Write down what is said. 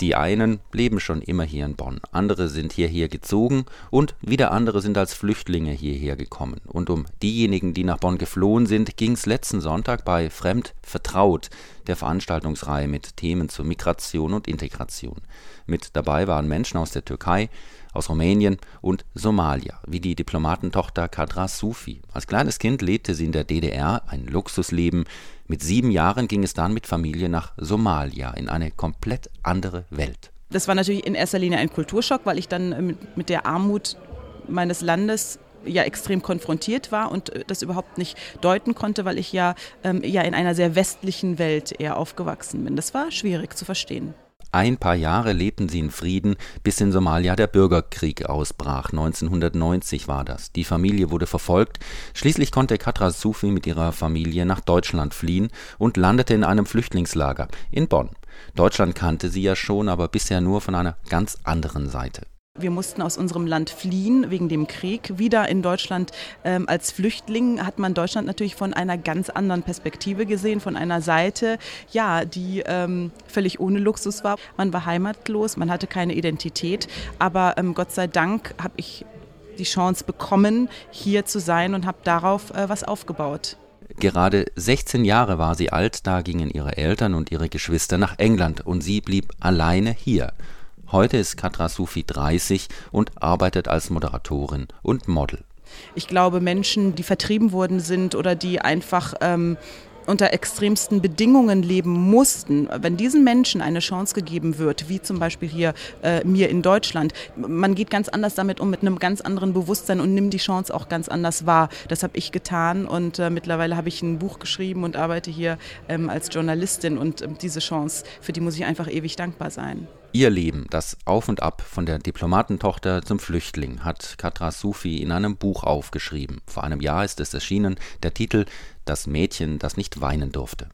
Die einen leben schon immer hier in Bonn, andere sind hierher gezogen und wieder andere sind als Flüchtlinge hierher gekommen. Und um diejenigen, die nach Bonn geflohen sind, ging es letzten Sonntag bei Fremd vertraut, der Veranstaltungsreihe mit Themen zur Migration und Integration. Mit dabei waren Menschen aus der Türkei, aus Rumänien und Somalia, wie die Diplomatentochter Kadra Sufi. Als kleines Kind lebte sie in der DDR ein Luxusleben. Mit sieben Jahren ging es dann mit Familie nach Somalia in eine komplett andere Welt. Das war natürlich in erster Linie ein Kulturschock, weil ich dann mit, mit der Armut meines Landes ja extrem konfrontiert war und äh, das überhaupt nicht deuten konnte, weil ich ja, ähm, ja in einer sehr westlichen Welt eher aufgewachsen bin. Das war schwierig zu verstehen. Ein paar Jahre lebten sie in Frieden, bis in Somalia der Bürgerkrieg ausbrach. 1990 war das. Die Familie wurde verfolgt. Schließlich konnte Katra Sufi mit ihrer Familie nach Deutschland fliehen und landete in einem Flüchtlingslager in Bonn. Deutschland kannte sie ja schon, aber bisher nur von einer ganz anderen Seite. Wir mussten aus unserem Land fliehen wegen dem Krieg. Wieder in Deutschland ähm, als Flüchtling hat man Deutschland natürlich von einer ganz anderen Perspektive gesehen, von einer Seite, ja, die ähm, völlig ohne Luxus war. Man war heimatlos, man hatte keine Identität, aber ähm, Gott sei Dank habe ich die Chance bekommen, hier zu sein und habe darauf äh, was aufgebaut. Gerade 16 Jahre war sie alt, da gingen ihre Eltern und ihre Geschwister nach England und sie blieb alleine hier. Heute ist Katra Sufi 30 und arbeitet als Moderatorin und Model. Ich glaube, Menschen, die vertrieben worden sind oder die einfach ähm, unter extremsten Bedingungen leben mussten, wenn diesen Menschen eine Chance gegeben wird, wie zum Beispiel hier äh, mir in Deutschland, man geht ganz anders damit um, mit einem ganz anderen Bewusstsein und nimmt die Chance auch ganz anders wahr. Das habe ich getan und äh, mittlerweile habe ich ein Buch geschrieben und arbeite hier ähm, als Journalistin und äh, diese Chance, für die muss ich einfach ewig dankbar sein. Ihr Leben, das Auf und Ab von der Diplomatentochter zum Flüchtling, hat Katra Sufi in einem Buch aufgeschrieben. Vor einem Jahr ist es erschienen, der Titel Das Mädchen, das nicht weinen durfte.